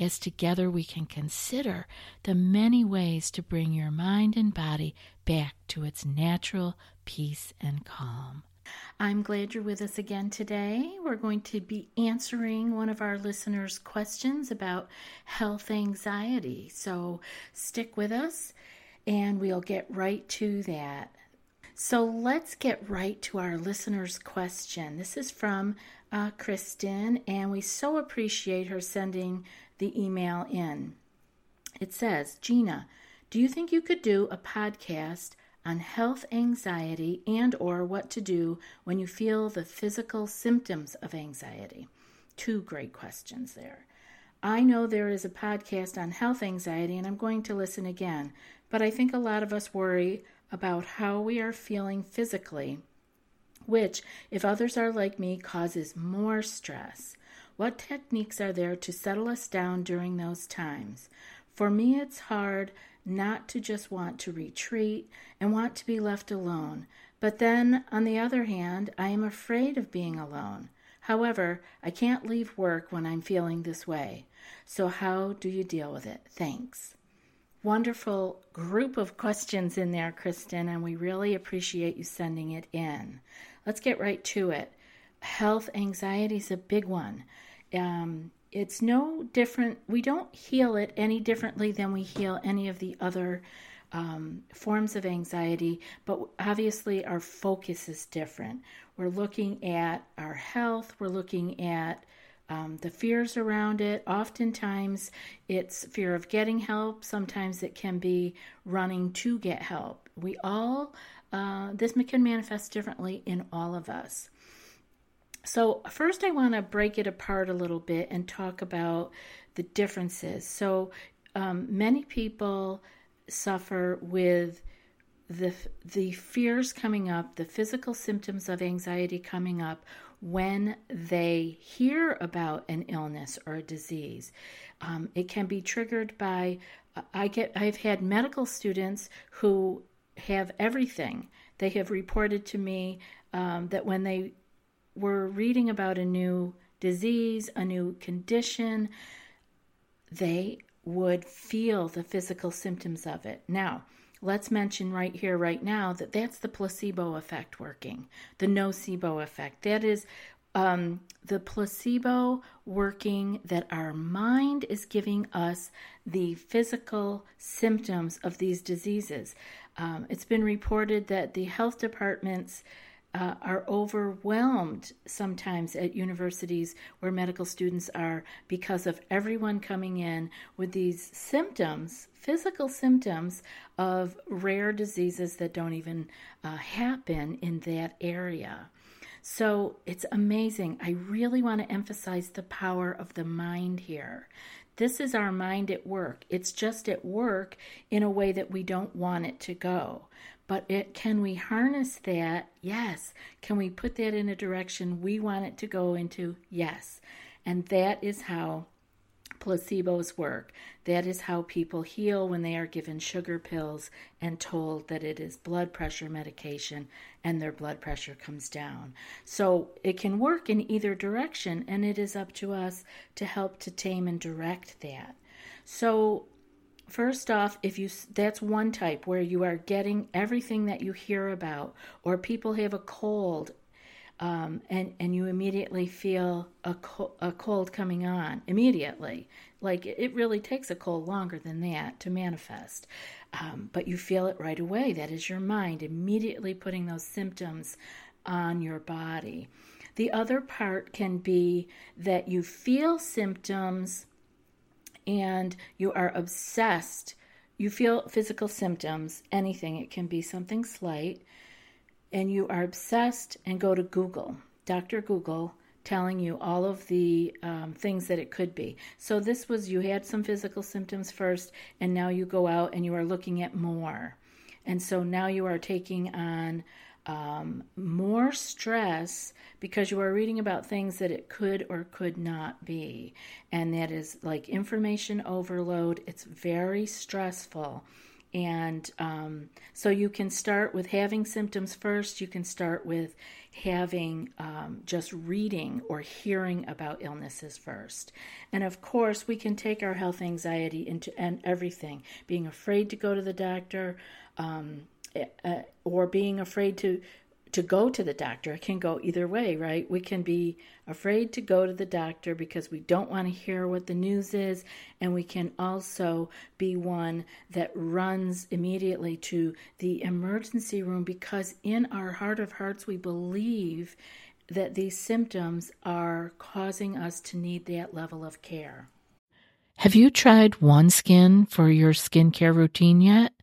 as together we can consider the many ways to bring your mind and body back to its natural peace and calm. I'm glad you're with us again today. We're going to be answering one of our listeners' questions about health anxiety. So stick with us and we'll get right to that. So let's get right to our listener's question. This is from uh, Kristen, and we so appreciate her sending the email in. It says, Gina, do you think you could do a podcast on health anxiety and or what to do when you feel the physical symptoms of anxiety? Two great questions there. I know there is a podcast on health anxiety and I'm going to listen again, but I think a lot of us worry about how we are feeling physically, which, if others are like me, causes more stress. What techniques are there to settle us down during those times? For me, it's hard not to just want to retreat and want to be left alone. But then, on the other hand, I am afraid of being alone. However, I can't leave work when I'm feeling this way. So, how do you deal with it? Thanks. Wonderful group of questions in there, Kristen, and we really appreciate you sending it in. Let's get right to it. Health anxiety is a big one. Um, it's no different. We don't heal it any differently than we heal any of the other um, forms of anxiety, but obviously our focus is different. We're looking at our health, we're looking at um, the fears around it. Oftentimes, it's fear of getting help. Sometimes it can be running to get help. We all, uh, this can manifest differently in all of us. So, first, I want to break it apart a little bit and talk about the differences. So, um, many people suffer with the the fears coming up, the physical symptoms of anxiety coming up when they hear about an illness or a disease. Um, it can be triggered by I get I've had medical students who have everything. They have reported to me um, that when they were reading about a new disease, a new condition, they would feel the physical symptoms of it. Now, let's mention right here, right now, that that's the placebo effect working, the nocebo effect. That is um, the placebo working that our mind is giving us the physical symptoms of these diseases. Um, it's been reported that the health departments uh, are overwhelmed sometimes at universities where medical students are because of everyone coming in with these symptoms, physical symptoms of rare diseases that don't even uh, happen in that area. So it's amazing. I really want to emphasize the power of the mind here. This is our mind at work. It's just at work in a way that we don't want it to go. But it, can we harness that? Yes. Can we put that in a direction we want it to go into? Yes. And that is how placebos work. That is how people heal when they are given sugar pills and told that it is blood pressure medication and their blood pressure comes down. So it can work in either direction, and it is up to us to help to tame and direct that. So first off if you that's one type where you are getting everything that you hear about or people have a cold um, and and you immediately feel a, co- a cold coming on immediately. Like it really takes a cold longer than that to manifest, um, but you feel it right away. That is your mind immediately putting those symptoms on your body. The other part can be that you feel symptoms and you are obsessed. You feel physical symptoms, anything. It can be something slight and you are obsessed and go to Google, Dr. Google, telling you all of the um, things that it could be. So this was you had some physical symptoms first, and now you go out and you are looking at more. And so now you are taking on um, more stress because you are reading about things that it could or could not be. And that is like information overload. It's very stressful. And um, so you can start with having symptoms first. You can start with having um, just reading or hearing about illnesses first. And of course, we can take our health anxiety into and everything being afraid to go to the doctor. Um, uh, or being afraid to to go to the doctor. It can go either way, right? We can be afraid to go to the doctor because we don't want to hear what the news is, and we can also be one that runs immediately to the emergency room because in our heart of hearts we believe that these symptoms are causing us to need that level of care. Have you tried OneSkin for your skincare routine yet?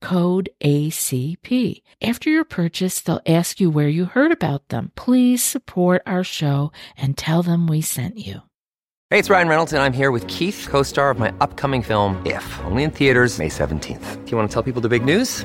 code ACP. After your purchase, they'll ask you where you heard about them. Please support our show and tell them we sent you. Hey, it's Ryan Reynolds, and I'm here with Keith, co star of my upcoming film, If, only in theaters, May 17th. Do you want to tell people the big news?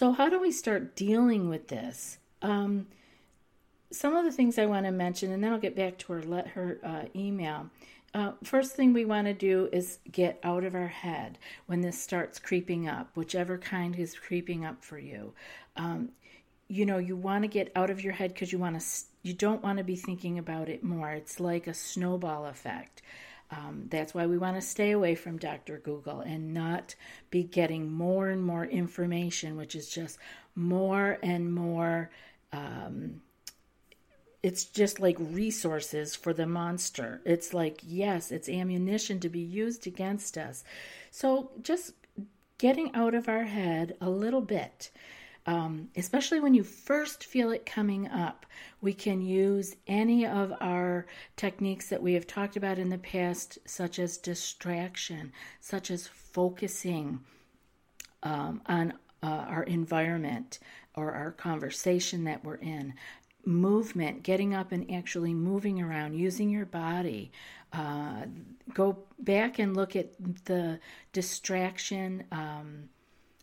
So, how do we start dealing with this? Um, some of the things I want to mention, and then I'll get back to her, let her uh, email. Uh, first thing we want to do is get out of our head when this starts creeping up, whichever kind is creeping up for you. Um, you know, you want to get out of your head because you want to. You don't want to be thinking about it more. It's like a snowball effect. Um, that's why we want to stay away from Dr. Google and not be getting more and more information, which is just more and more. Um, it's just like resources for the monster. It's like, yes, it's ammunition to be used against us. So just getting out of our head a little bit. Um, especially when you first feel it coming up, we can use any of our techniques that we have talked about in the past, such as distraction, such as focusing um, on uh, our environment or our conversation that we're in, movement, getting up and actually moving around, using your body. Uh, go back and look at the distraction um,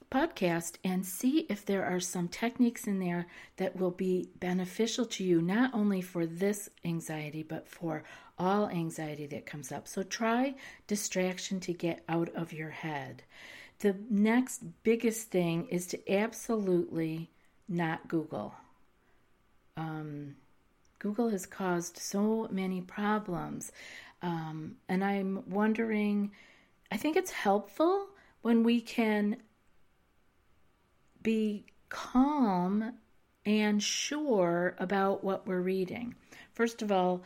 podcast and see if there are some techniques in there that will be beneficial to you, not only for this anxiety, but for all anxiety that comes up. So try distraction to get out of your head. The next biggest thing is to absolutely not Google. Um, Google has caused so many problems. Um, and I'm wondering, I think it's helpful when we can be calm and sure about what we're reading. First of all,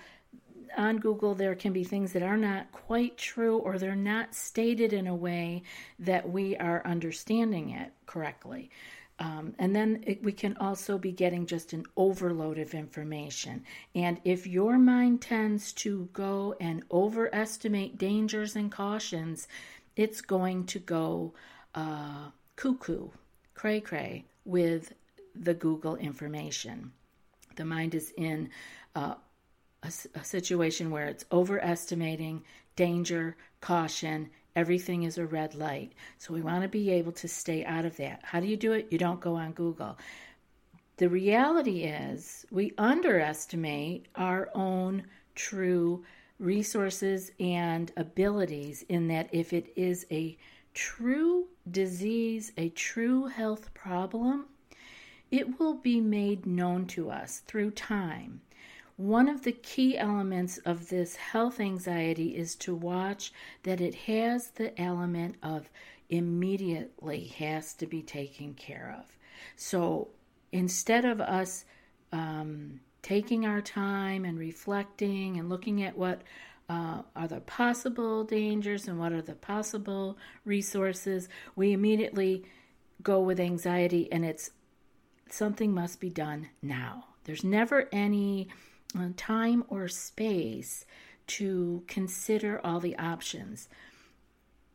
on Google, there can be things that are not quite true or they're not stated in a way that we are understanding it correctly. Um, and then it, we can also be getting just an overload of information. And if your mind tends to go and overestimate dangers and cautions, it's going to go uh, cuckoo, cray cray with the Google information. The mind is in uh, a, a situation where it's overestimating danger, caution, Everything is a red light. So we want to be able to stay out of that. How do you do it? You don't go on Google. The reality is, we underestimate our own true resources and abilities in that if it is a true disease, a true health problem, it will be made known to us through time. One of the key elements of this health anxiety is to watch that it has the element of immediately has to be taken care of. So instead of us um, taking our time and reflecting and looking at what uh, are the possible dangers and what are the possible resources, we immediately go with anxiety and it's something must be done now. There's never any uh, time or space to consider all the options.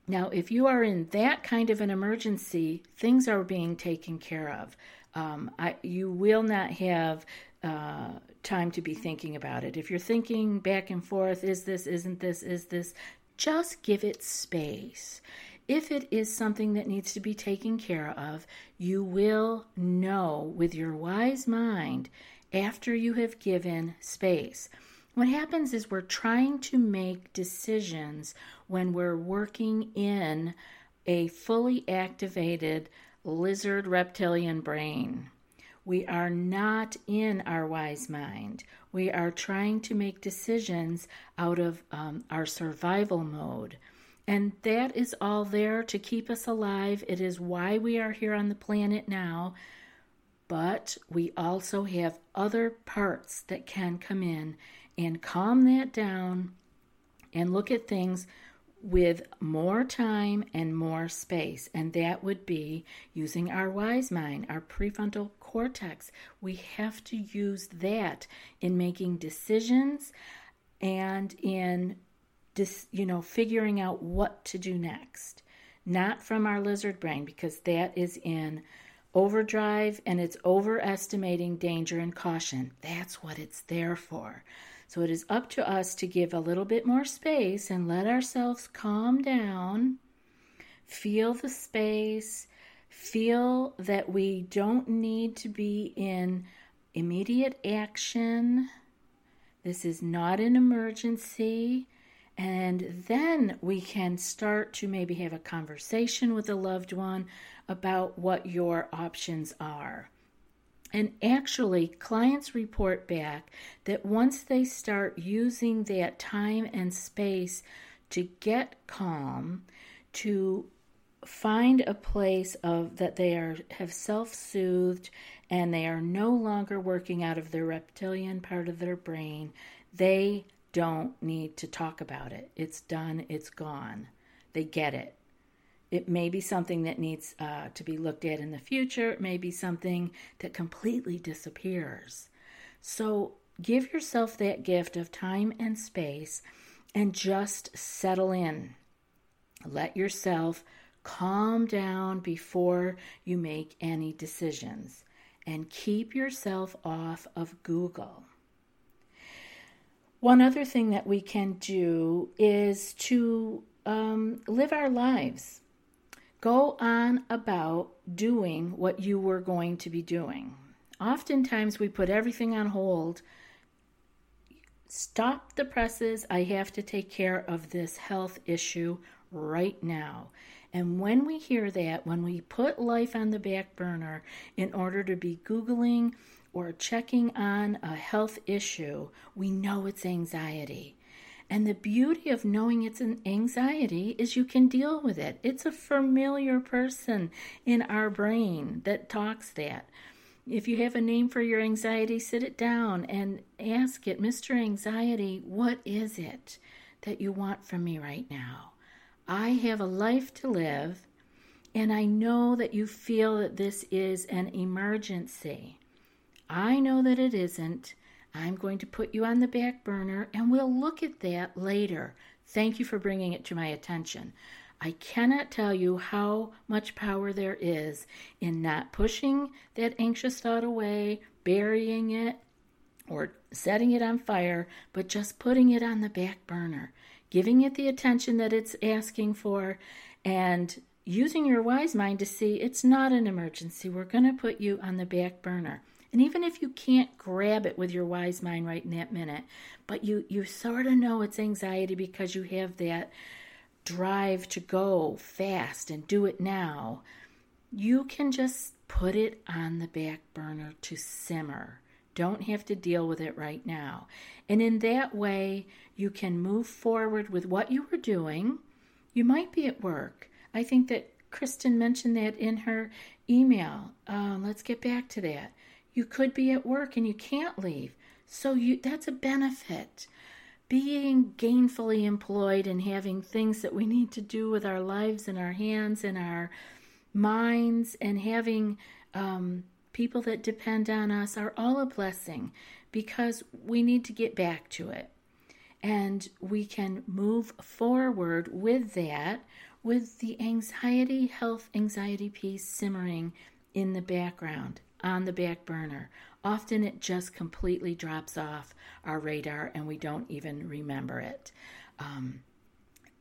Now, if you are in that kind of an emergency, things are being taken care of. Um, I, you will not have uh, time to be thinking about it. If you're thinking back and forth, is this, isn't this, is this, just give it space. If it is something that needs to be taken care of, you will know with your wise mind after you have given space. What happens is we're trying to make decisions when we're working in a fully activated lizard reptilian brain. We are not in our wise mind. We are trying to make decisions out of um, our survival mode. And that is all there to keep us alive. It is why we are here on the planet now but we also have other parts that can come in and calm that down and look at things with more time and more space. And that would be using our wise mind, our prefrontal cortex. We have to use that in making decisions and in dis, you know figuring out what to do next. Not from our lizard brain because that is in overdrive and it's overestimating danger and caution. That's what it's there for. So it is up to us to give a little bit more space and let ourselves calm down, feel the space, feel that we don't need to be in immediate action. This is not an emergency. And then we can start to maybe have a conversation with a loved one about what your options are. And actually, clients report back that once they start using that time and space to get calm, to find a place of that they are have self-soothed and they are no longer working out of their reptilian part of their brain, they don't need to talk about it. It's done, it's gone. They get it. It may be something that needs uh, to be looked at in the future. It may be something that completely disappears. So give yourself that gift of time and space and just settle in. Let yourself calm down before you make any decisions and keep yourself off of Google. One other thing that we can do is to um, live our lives Go on about doing what you were going to be doing. Oftentimes, we put everything on hold. Stop the presses. I have to take care of this health issue right now. And when we hear that, when we put life on the back burner in order to be Googling or checking on a health issue, we know it's anxiety. And the beauty of knowing it's an anxiety is you can deal with it. It's a familiar person in our brain that talks that. If you have a name for your anxiety, sit it down and ask it, Mr. Anxiety, what is it that you want from me right now? I have a life to live, and I know that you feel that this is an emergency. I know that it isn't, I'm going to put you on the back burner and we'll look at that later. Thank you for bringing it to my attention. I cannot tell you how much power there is in not pushing that anxious thought away, burying it, or setting it on fire, but just putting it on the back burner, giving it the attention that it's asking for, and using your wise mind to see it's not an emergency. We're going to put you on the back burner. And even if you can't grab it with your wise mind right in that minute, but you, you sort of know it's anxiety because you have that drive to go fast and do it now, you can just put it on the back burner to simmer. Don't have to deal with it right now. And in that way, you can move forward with what you were doing. You might be at work. I think that Kristen mentioned that in her email. Um, let's get back to that. You could be at work and you can't leave. So you that's a benefit. Being gainfully employed and having things that we need to do with our lives and our hands and our minds and having um, people that depend on us are all a blessing because we need to get back to it. And we can move forward with that, with the anxiety, health, anxiety piece simmering in the background on the back burner. Often it just completely drops off our radar and we don't even remember it. Um,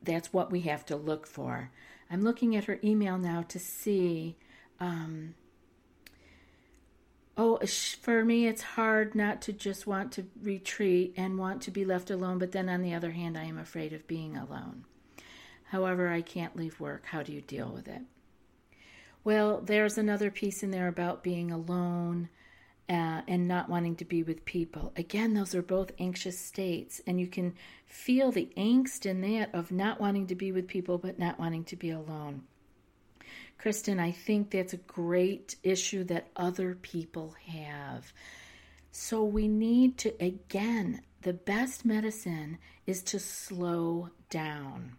that's what we have to look for. I'm looking at her email now to see. Um, oh, for me, it's hard not to just want to retreat and want to be left alone, but then on the other hand, I am afraid of being alone. However, I can't leave work. How do you deal with it? Well, there's another piece in there about being alone uh, and not wanting to be with people. Again, those are both anxious states, and you can feel the angst in that of not wanting to be with people but not wanting to be alone. Kristen, I think that's a great issue that other people have. So we need to, again, the best medicine is to slow down.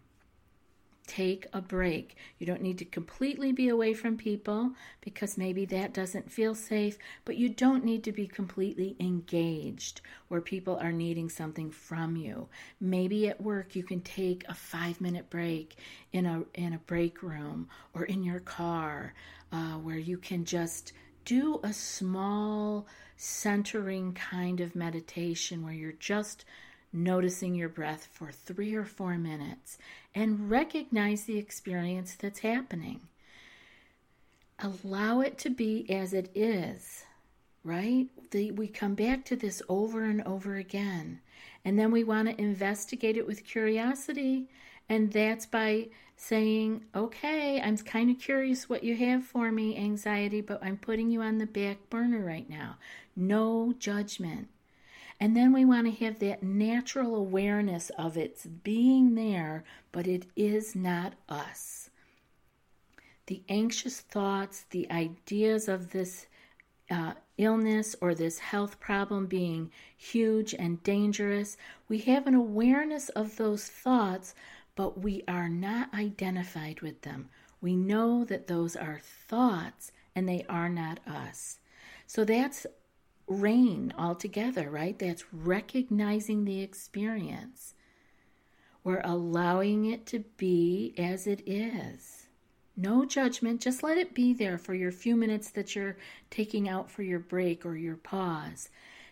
Take a break. You don't need to completely be away from people because maybe that doesn't feel safe, but you don't need to be completely engaged where people are needing something from you. Maybe at work you can take a five minute break in a, in a break room or in your car uh, where you can just do a small centering kind of meditation where you're just noticing your breath for three or four minutes and recognize the experience that's happening. Allow it to be as it is, right? The, we come back to this over and over again. And then we want to investigate it with curiosity. And that's by saying, okay, I'm kind of curious what you have for me, anxiety, but I'm putting you on the back burner right now. No judgment. And then we want to have that natural awareness of its being there, but it is not us. The anxious thoughts, the ideas of this uh, illness or this health problem being huge and dangerous, we have an awareness of those thoughts, but we are not identified with them. We know that those are thoughts and they are not us. So that's RAIN altogether, right? That's recognizing the experience. We're allowing it to be as it is. No judgment, just let it be there for your few minutes that you're taking out for your break or your pause.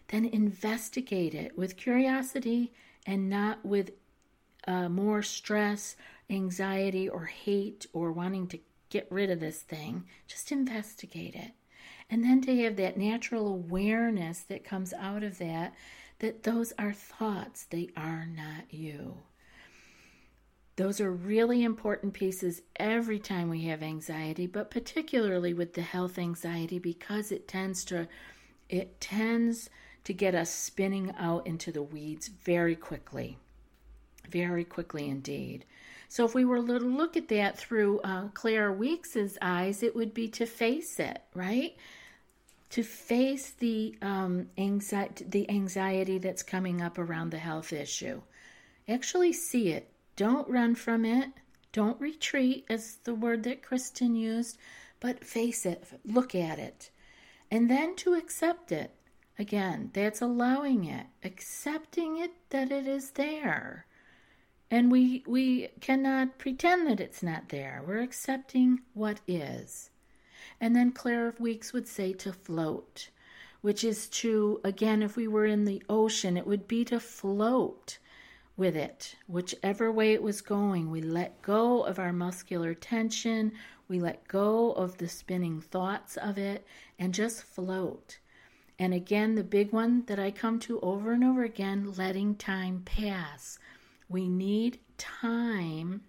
Then investigate it with curiosity and not with uh, more stress, anxiety, or hate, or wanting to get rid of this thing. Just investigate it. And then to have that natural awareness that comes out of that, that those are thoughts, they are not you. Those are really important pieces every time we have anxiety, but particularly with the health anxiety because it tends to it tends to get us spinning out into the weeds very quickly. Very quickly indeed. So if we were to look at that through uh, Claire Weekes's eyes, it would be to face it, right? To face the um, anxiety, the anxiety that's coming up around the health issue. Actually, see it. Don't run from it. Don't retreat, as the word that Kristen used, but face it. Look at it, and then to accept it. Again, that's allowing it, accepting it that it is there. And we, we cannot pretend that it's not there. We're accepting what is. And then Claire Weekes would say to float, which is to, again, if we were in the ocean, it would be to float with it, whichever way it was going. We let go of our muscular tension, we let go of the spinning thoughts of it, and just float. And again, the big one that I come to over and over again letting time pass. We need time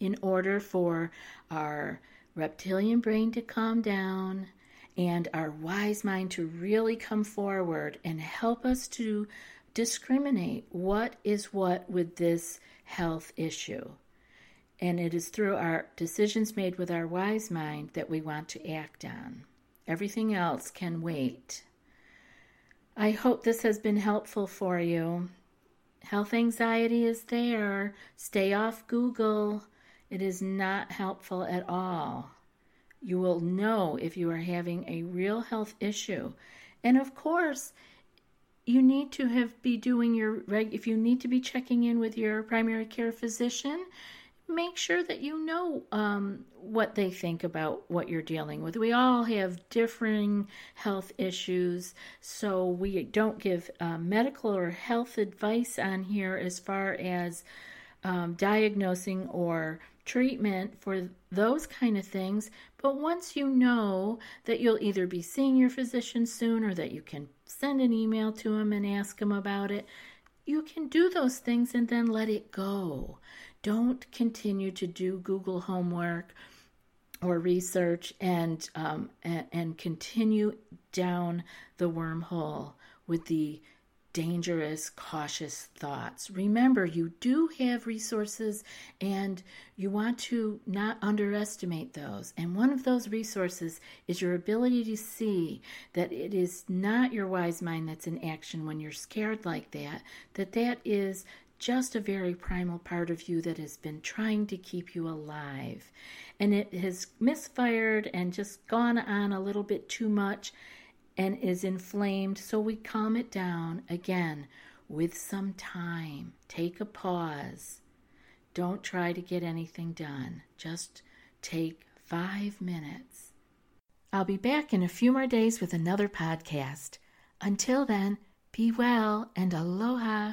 in order for our reptilian brain to calm down and our wise mind to really come forward and help us to discriminate what is what with this health issue. And it is through our decisions made with our wise mind that we want to act on. Everything else can wait. I hope this has been helpful for you. Health anxiety is there. Stay off Google. It is not helpful at all. You will know if you are having a real health issue. And of course, you need to have be doing your if you need to be checking in with your primary care physician make sure that you know um, what they think about what you're dealing with. We all have differing health issues, so we don't give uh, medical or health advice on here as far as um, diagnosing or treatment for those kind of things. But once you know that you'll either be seeing your physician soon or that you can send an email to him and ask him about it, you can do those things and then let it go. Don't continue to do Google homework or research and, um, and, and continue down the wormhole with the dangerous, cautious thoughts. Remember, you do have resources and you want to not underestimate those. And one of those resources is your ability to see that it is not your wise mind that's in action when you're scared like that, that that is just a very primal part of you that has been trying to keep you alive. And it has misfired and just gone on a little bit too much and is inflamed, so we calm it down again with some time. Take a pause. Don't try to get anything done. Just take five minutes. I'll be back in a few more days with another podcast. Until then, be well and aloha.